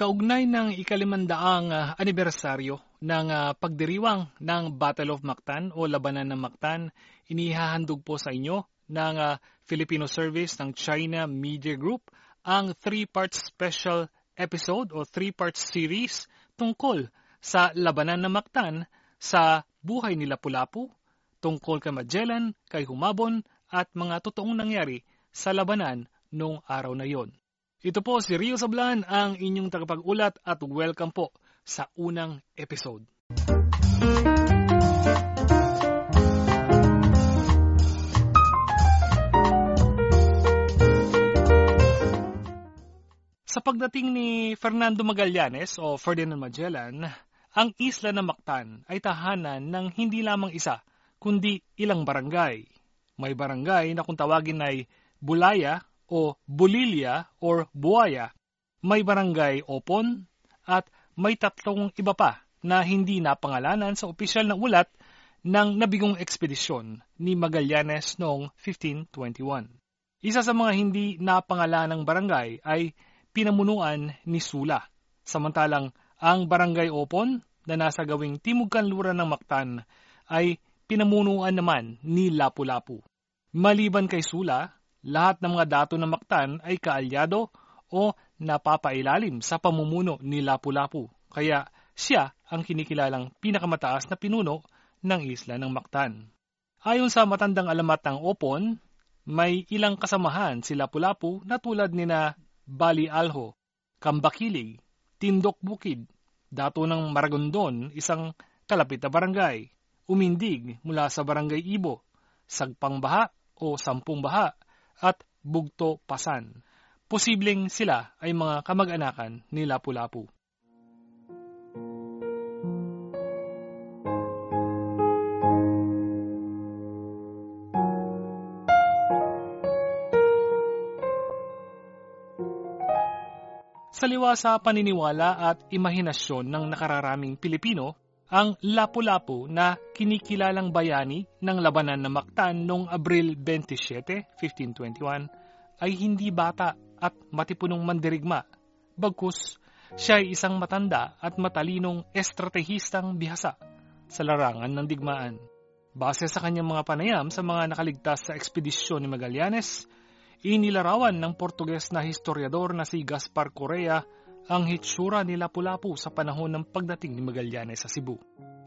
Kaugnay ng ikalimandaang uh, anibersaryo ng uh, pagdiriwang ng Battle of Mactan o Labanan ng Mactan, inihahandog po sa inyo ng uh, Filipino Service ng China Media Group ang three-part special episode o three-part series tungkol sa Labanan ng Mactan sa buhay ni Lapu-Lapu, tungkol kay Magellan, kay Humabon at mga totoong nangyari sa labanan noong araw na yon. Ito po si Rio Sablan, ang inyong tagapag-ulat at welcome po sa unang episode. Sa pagdating ni Fernando Magallanes o Ferdinand Magellan, ang isla ng Mactan ay tahanan ng hindi lamang isa, kundi ilang barangay. May barangay na kung tawagin ay Bulaya o Bulilia or Buaya, may barangay Opon, at may tatlong iba pa na hindi napangalanan sa opisyal na ulat ng nabigong ekspedisyon ni Magallanes noong 1521. Isa sa mga hindi napangalanang barangay ay pinamunuan ni Sula, samantalang ang barangay Opon na nasa gawing timog kanluran ng Mactan ay pinamunuan naman ni Lapu-Lapu. Maliban kay Sula, lahat ng mga dato ng Mactan ay kaalyado o napapailalim sa pamumuno ni Lapu-Lapu, kaya siya ang kinikilalang pinakamataas na pinuno ng isla ng Mactan. Ayon sa matandang alamat ng Opon, may ilang kasamahan si Lapu-Lapu na tulad ni na Bali Alho, Kambakilig, Tindok Bukid, dato ng Maragondon, isang kalapit na barangay, Umindig mula sa barangay Ibo, Sagpang Baha o Sampung Baha, at Bugto Pasan. Posibleng sila ay mga kamag-anakan ni Lapu-Lapu. Saliwa sa paniniwala at imahinasyon ng nakararaming Pilipino, ang Lapu-Lapu na kinikilalang bayani ng labanan ng Mactan noong Abril 27, 1521 ay hindi bata at matipunong mandirigma. Bagkus, siya ay isang matanda at matalinong estratehistang bihasa sa larangan ng digmaan. Base sa kanyang mga panayam sa mga nakaligtas sa ekspedisyon ni Magallanes, inilarawan ng Portuges na historiador na si Gaspar Correa ang hitsura ni Lapu-Lapu sa panahon ng pagdating ni Magallanes sa Cebu.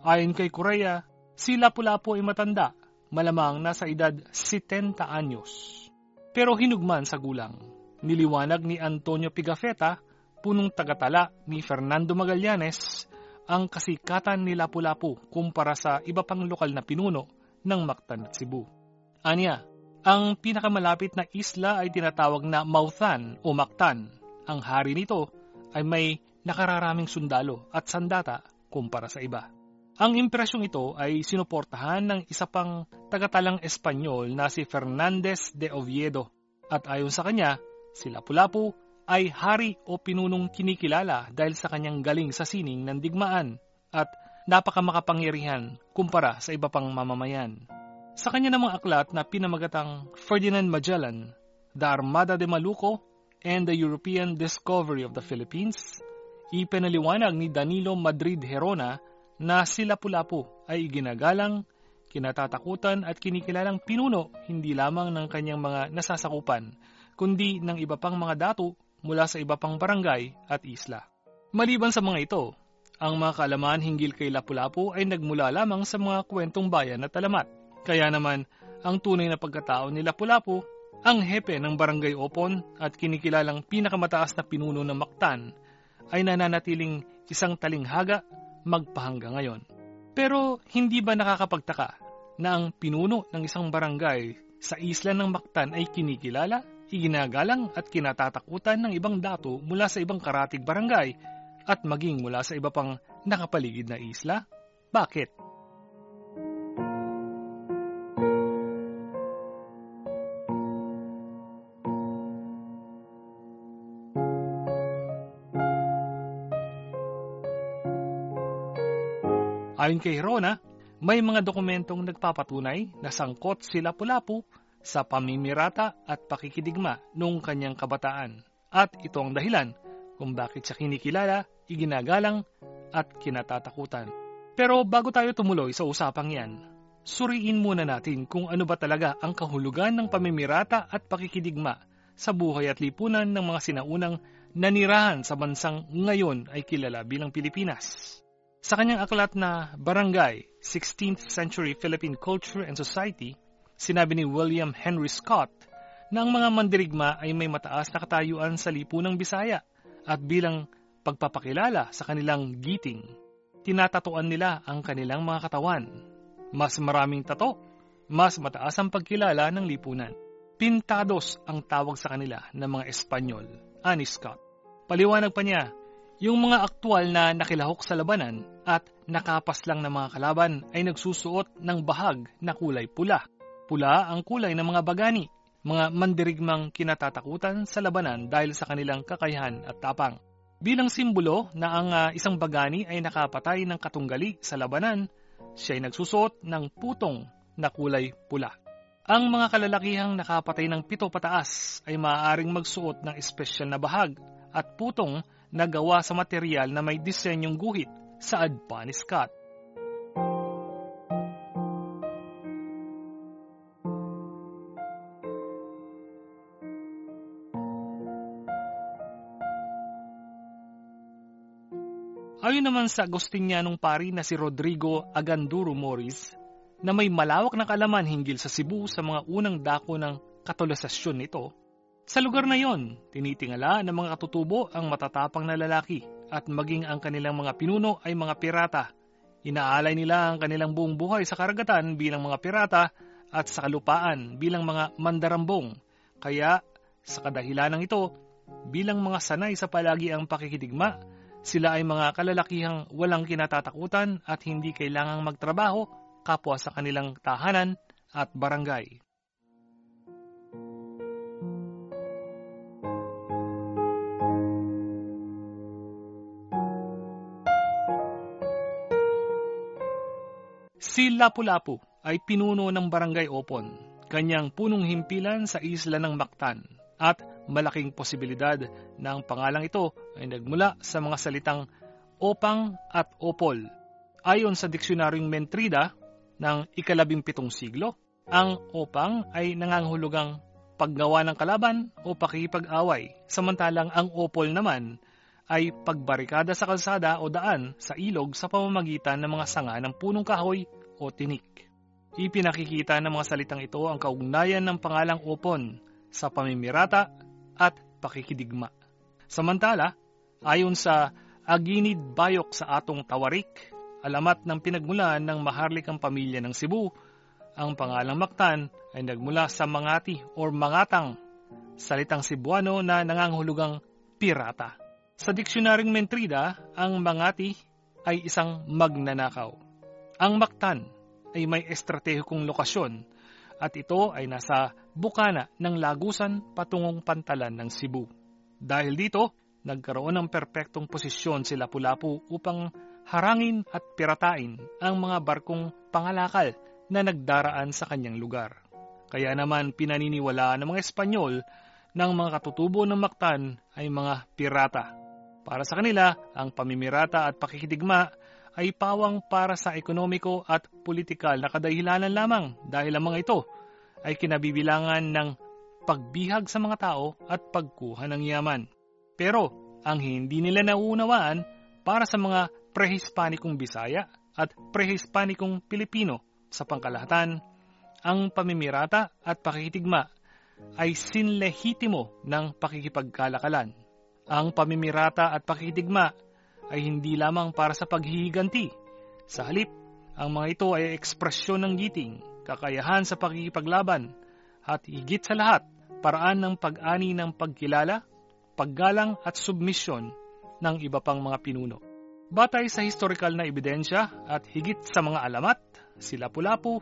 Ayon kay Correa, si Lapu-Lapu ay matanda, malamang nasa edad 70 anyos. Pero hinugman sa gulang. Niliwanag ni Antonio Pigafetta, punong tagatala ni Fernando Magallanes, ang kasikatan ni Lapu-Lapu kumpara sa iba pang lokal na pinuno ng Mactan at Cebu. Anya, ang pinakamalapit na isla ay tinatawag na Mauthan o Mactan. Ang hari nito ay may nakararaming sundalo at sandata kumpara sa iba. Ang impresyong ito ay sinuportahan ng isa pang tagatalang Espanyol na si Fernandez de Oviedo at ayon sa kanya, si Lapu-Lapu ay hari o pinunong kinikilala dahil sa kanyang galing sa sining ng digmaan at napakamakapangyarihan kumpara sa iba pang mamamayan. Sa kanya namang aklat na pinamagatang Ferdinand Magellan, The Armada de Maluco and the European Discovery of the Philippines, ipinaliwanag ni Danilo Madrid Herona na si Lapu-Lapu ay ginagalang, kinatatakutan at kinikilalang pinuno hindi lamang ng kanyang mga nasasakupan, kundi ng iba pang mga datu mula sa iba pang barangay at isla. Maliban sa mga ito, ang mga kaalaman hinggil kay Lapu-Lapu ay nagmula lamang sa mga kwentong bayan at alamat. Kaya naman, ang tunay na pagkatao ni Lapu-Lapu ang hepe ng Barangay Opon at kinikilalang pinakamataas na pinuno ng Mactan ay nananatiling isang talinghaga magpahangga ngayon. Pero hindi ba nakakapagtaka na ang pinuno ng isang barangay sa isla ng Mactan ay kinikilala, iginagalang at kinatatakutan ng ibang dato mula sa ibang karatig barangay at maging mula sa iba pang nakapaligid na isla? Bakit? Ayon kay Rona, may mga dokumentong nagpapatunay na sangkot si Lapu-Lapu sa pamimirata at pakikidigma noong kanyang kabataan. At ito ang dahilan kung bakit siya kinikilala, iginagalang, at kinatatakutan. Pero bago tayo tumuloy sa usapang yan, suriin muna natin kung ano ba talaga ang kahulugan ng pamimirata at pakikidigma sa buhay at lipunan ng mga sinaunang nanirahan sa bansang ngayon ay kilala bilang Pilipinas. Sa kanyang aklat na Barangay, 16th Century Philippine Culture and Society, sinabi ni William Henry Scott na ang mga mandirigma ay may mataas na katayuan sa lipunang Bisaya at bilang pagpapakilala sa kanilang giting, tinatatuan nila ang kanilang mga katawan. Mas maraming tato, mas mataas ang pagkilala ng lipunan. Pintados ang tawag sa kanila ng mga Espanyol, ani Scott. Paliwanag pa niya, yung mga aktwal na nakilahok sa labanan at nakapas lang ng mga kalaban ay nagsusuot ng bahag na kulay pula. Pula ang kulay ng mga bagani mga mandirigmang kinatatakutan sa labanan dahil sa kanilang kakayahan at tapang. Bilang simbolo na ang uh, isang bagani ay nakapatay ng katunggali sa labanan, siya ay nagsusuot ng putong na kulay pula. Ang mga kalalakihang nakapatay ng pito pataas ay maaaring magsuot ng espesyal na bahag at putong na gawa sa material na may disenyong guhit sa Adpanis cut. Ayon naman sa Agostinianong pari na si Rodrigo Aganduro Morris, na may malawak na kalaman hinggil sa Cebu sa mga unang dako ng katolisasyon nito, sa lugar na yon, tinitingala ng mga katutubo ang matatapang na lalaki at maging ang kanilang mga pinuno ay mga pirata. Inaalay nila ang kanilang buong buhay sa karagatan bilang mga pirata at sa kalupaan bilang mga mandarambong. Kaya, sa kadahilan ng ito, bilang mga sanay sa palagi ang pakikidigma, sila ay mga kalalakihang walang kinatatakutan at hindi kailangang magtrabaho kapwa sa kanilang tahanan at barangay. Si Lapu-Lapu ay pinuno ng barangay Opon, kanyang punong himpilan sa isla ng Mactan at malaking posibilidad na ang pangalang ito ay nagmula sa mga salitang opang at opol. Ayon sa diksionaryong Mentrida ng ikalabing pitong siglo, ang opang ay nangangahulugang paggawa ng kalaban o pakikipag-away, samantalang ang opol naman ay pagbarikada sa kalsada o daan sa ilog sa pamamagitan ng mga sanga ng punong kahoy o tinik. Ipinakikita ng mga salitang ito ang kaugnayan ng pangalang opon sa pamimirata at pakikidigma. Samantala, ayon sa Aginid Bayok sa atong Tawarik, alamat ng pinagmulan ng maharlikang pamilya ng Cebu, ang pangalang Mactan ay nagmula sa Mangati or Mangatang, salitang Cebuano na nangangahulugang pirata. Sa diksionaryong Mentrida, ang Mangati ay isang magnanakaw. Ang Mactan ay may estratehikong lokasyon at ito ay nasa bukana ng lagusan patungong pantalan ng Cebu. Dahil dito, nagkaroon ng perpektong posisyon si Lapu-Lapu upang harangin at piratain ang mga barkong pangalakal na nagdaraan sa kanyang lugar. Kaya naman pinaniniwalaan ng mga Espanyol ng mga katutubo ng Mactan ay mga pirata. Para sa kanila, ang pamimirata at pakikidigma ay pawang para sa ekonomiko at politikal na kadahilanan lamang dahil ang mga ito ay kinabibilangan ng pagbihag sa mga tao at pagkuha ng yaman. Pero ang hindi nila nauunawaan para sa mga prehispanikong Bisaya at prehispanikong Pilipino sa pangkalahatan, ang pamimirata at pakikitigma ay sinlehitimo ng pakikipagkalakalan. Ang pamimirata at pakikitigma ay hindi lamang para sa paghihiganti. Sa halip, ang mga ito ay ekspresyon ng giting, kakayahan sa pakikipaglaban, at higit sa lahat, paraan ng pag-ani ng pagkilala, paggalang at submisyon ng iba pang mga pinuno. Batay sa historical na ebidensya at higit sa mga alamat, si Lapu-Lapu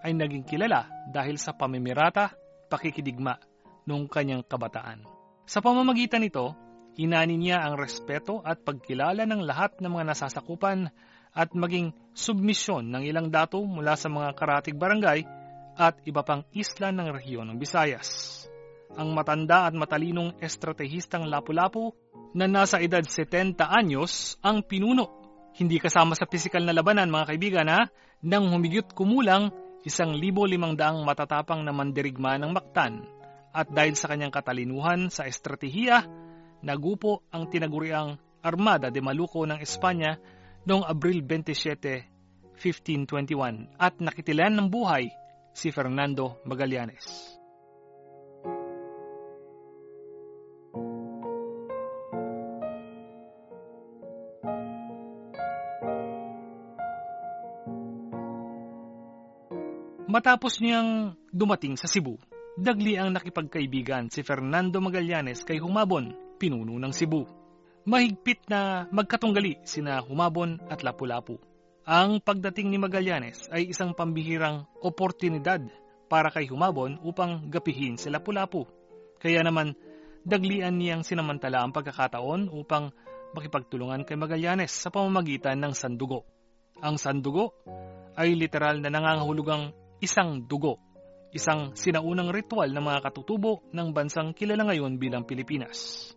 ay naging kilala dahil sa pamimirata, pakikidigma noong kanyang kabataan. Sa pamamagitan nito, Hinani niya ang respeto at pagkilala ng lahat ng mga nasasakupan at maging submisyon ng ilang dato mula sa mga karatig barangay at iba pang isla ng rehiyon ng Visayas. Ang matanda at matalinong estratehistang Lapu-Lapu na nasa edad 70 anyos ang pinuno. Hindi kasama sa pisikal na labanan mga kaibigan ha, nang humigyot kumulang isang libo limang daang matatapang na mandirigma ng Mactan at dahil sa kanyang katalinuhan sa estratehiya, nagupo ang tinaguriang Armada de Maluco ng Espanya noong Abril 27, 1521 at nakitilan ng buhay si Fernando Magallanes. Matapos niyang dumating sa Cebu, dagli ang nakipagkaibigan si Fernando Magallanes kay Humabon, pinuno ng Cebu. Mahigpit na magkatunggali sina Humabon at Lapu-Lapu. Ang pagdating ni Magallanes ay isang pambihirang oportunidad para kay Humabon upang gapihin si Lapu-Lapu. Kaya naman, daglian niyang sinamantala ang pagkakataon upang makipagtulungan kay Magallanes sa pamamagitan ng sandugo. Ang sandugo ay literal na nangangahulugang isang dugo, isang sinaunang ritual ng mga katutubo ng bansang kilala ngayon bilang Pilipinas.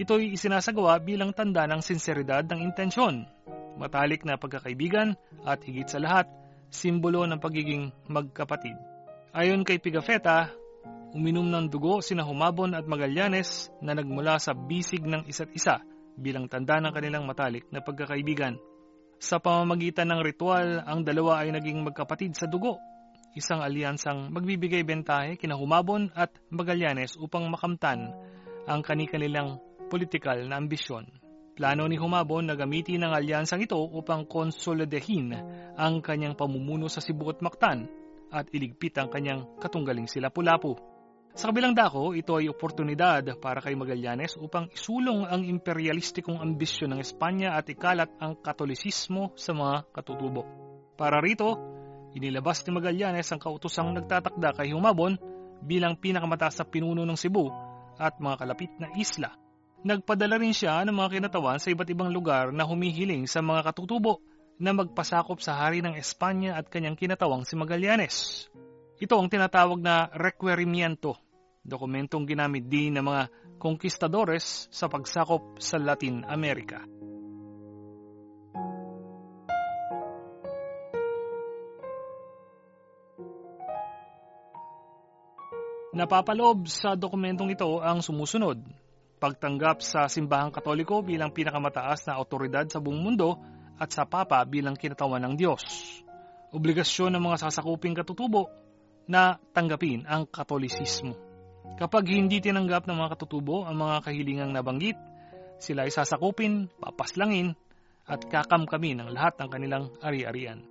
Ito'y isinasagawa bilang tanda ng sinseridad ng intensyon, matalik na pagkakaibigan at higit sa lahat, simbolo ng pagiging magkapatid. Ayon kay Pigafetta, uminom ng dugo sina Humabon at Magallanes na nagmula sa bisig ng isa't isa bilang tanda ng kanilang matalik na pagkakaibigan. Sa pamamagitan ng ritual, ang dalawa ay naging magkapatid sa dugo isang alyansang magbibigay bentahe kina Humabon at Magallanes upang makamtan ang kanilang politikal na ambisyon. Plano ni Humabon na gamitin ang alyansang ito upang konsolidahin ang kanyang pamumuno sa Cebu at Mactan at iligpit ang kanyang katunggaling sila Pulapu. Sa kabilang dako, ito ay oportunidad para kay Magallanes upang isulong ang imperialistikong ambisyon ng Espanya at ikalat ang katolisismo sa mga katutubo. Para rito, Inilabas ni Magallanes ang kautosang nagtatakda kay Humabon bilang pinakamataas na pinuno ng Cebu at mga kalapit na isla. Nagpadala rin siya ng mga kinatawan sa iba't ibang lugar na humihiling sa mga katutubo na magpasakop sa hari ng Espanya at kanyang kinatawang si Magallanes. Ito ang tinatawag na requerimiento, dokumentong ginamit din ng mga konkistadores sa pagsakop sa Latin America. Napapaloob sa dokumentong ito ang sumusunod. Pagtanggap sa simbahang katoliko bilang pinakamataas na otoridad sa buong mundo at sa Papa bilang kinatawan ng Diyos. Obligasyon ng mga sasakuping katutubo na tanggapin ang katolisismo. Kapag hindi tinanggap ng mga katutubo ang mga kahilingang nabanggit, sila ay sasakupin, papaslangin, at kakamkamin ang lahat ng kanilang ari-arian.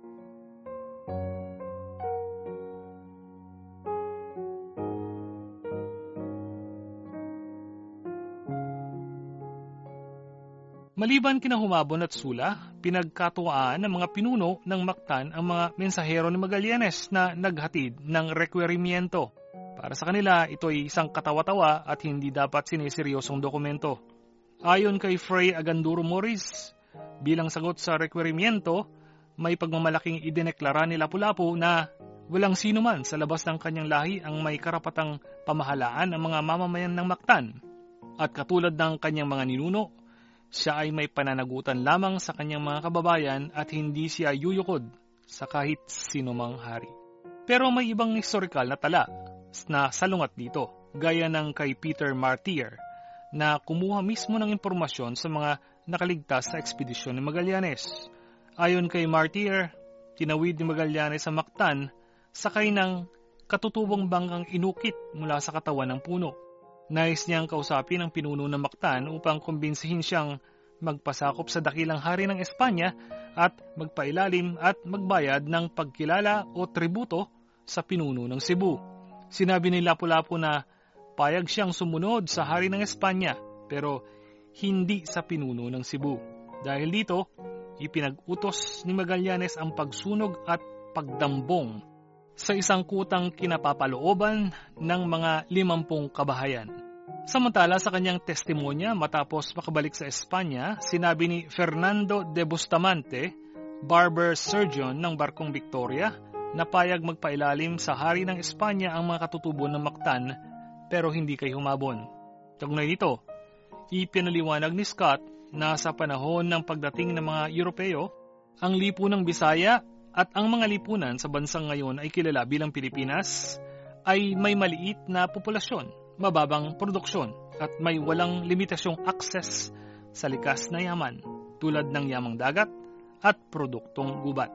Maliban kina Humabon at Sula, pinagkatuwaan ng mga pinuno ng Mactan ang mga mensahero ni Magallanes na naghatid ng requerimiento. Para sa kanila, ito ay isang katawa-tawa at hindi dapat siniseryosong dokumento. Ayon kay Fray Aganduro Morris, bilang sagot sa requerimiento, may pagmamalaking idineklara ni Lapu-Lapu na walang sino man sa labas ng kanyang lahi ang may karapatang pamahalaan ang mga mamamayan ng Mactan. At katulad ng kanyang mga ninuno, siya ay may pananagutan lamang sa kanyang mga kababayan at hindi siya yuyukod sa kahit sinumang hari. Pero may ibang historikal na tala na salungat dito, gaya ng kay Peter Martyr, na kumuha mismo ng impormasyon sa mga nakaligtas sa ekspedisyon ni Magallanes. Ayon kay Martyr, tinawid ni Magallanes sa Mactan sakay ng katutubong bangkang inukit mula sa katawan ng puno. Nais niyang kausapin ang pinuno ng Mactan upang kumbinsihin siyang magpasakop sa dakilang hari ng Espanya at magpailalim at magbayad ng pagkilala o tributo sa pinuno ng Cebu. Sinabi ni Lapu-Lapu na payag siyang sumunod sa hari ng Espanya pero hindi sa pinuno ng Cebu. Dahil dito, ipinag-utos ni Magallanes ang pagsunog at pagdambong sa isang kutang kinapapalooban ng mga limampung kabahayan. Samantala sa kanyang testimonya matapos makabalik sa Espanya, sinabi ni Fernando de Bustamante, barber surgeon ng barkong Victoria, na payag magpailalim sa hari ng Espanya ang mga katutubo ng Mactan pero hindi kay humabon. Tagnay nito, Ipinaliwanag ni Scott na sa panahon ng pagdating ng mga Europeo, ang lipunang Bisaya at ang mga lipunan sa bansang ngayon ay kilala bilang Pilipinas ay may maliit na populasyon, mababang produksyon at may walang limitasyong access sa likas na yaman tulad ng yamang dagat at produktong gubat.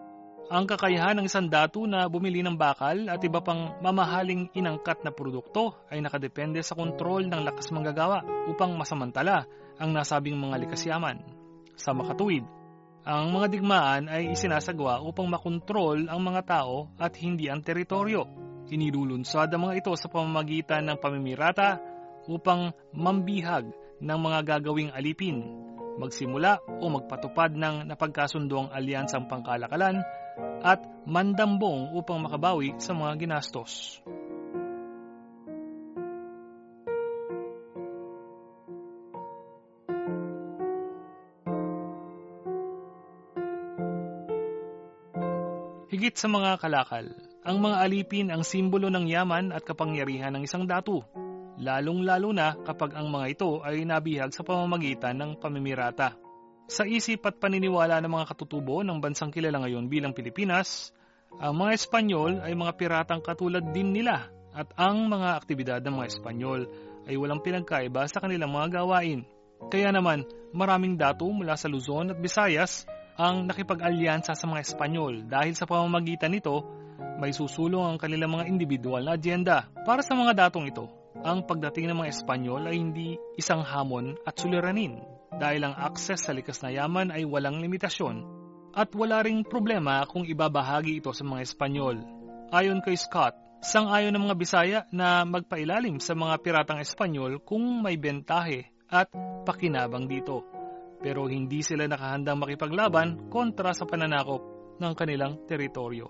Ang kakayahan ng isang datu na bumili ng bakal at iba pang mamahaling inangkat na produkto ay nakadepende sa kontrol ng lakas manggagawa upang masamantala ang nasabing mga likas yaman. Sa makatuwid, ang mga digmaan ay isinasagawa upang makontrol ang mga tao at hindi ang teritoryo. Inilulunsad ang mga ito sa pamamagitan ng pamimirata upang mambihag ng mga gagawing alipin, magsimula o magpatupad ng napagkasunduang alyansang pangkalakalan at mandambong upang makabawi sa mga ginastos. Higit sa mga kalakal, ang mga alipin ang simbolo ng yaman at kapangyarihan ng isang datu, lalong-lalo na kapag ang mga ito ay nabihag sa pamamagitan ng pamimirata. Sa isip at paniniwala ng mga katutubo ng bansang kilala ngayon bilang Pilipinas, ang mga Espanyol ay mga piratang katulad din nila at ang mga aktibidad ng mga Espanyol ay walang pinagkaiba sa kanilang mga gawain. Kaya naman, maraming datu mula sa Luzon at Visayas ang nakipag-alyansa sa mga Espanyol dahil sa pamamagitan nito, may susulong ang kanilang mga individual na adyenda. Para sa mga datong ito, ang pagdating ng mga Espanyol ay hindi isang hamon at suliranin dahil ang akses sa likas na yaman ay walang limitasyon at wala ring problema kung ibabahagi ito sa mga Espanyol. Ayon kay Scott, sang-ayon ng mga Bisaya na magpailalim sa mga piratang Espanyol kung may bentahe at pakinabang dito. Pero hindi sila nakahandang makipaglaban kontra sa pananakop ng kanilang teritoryo.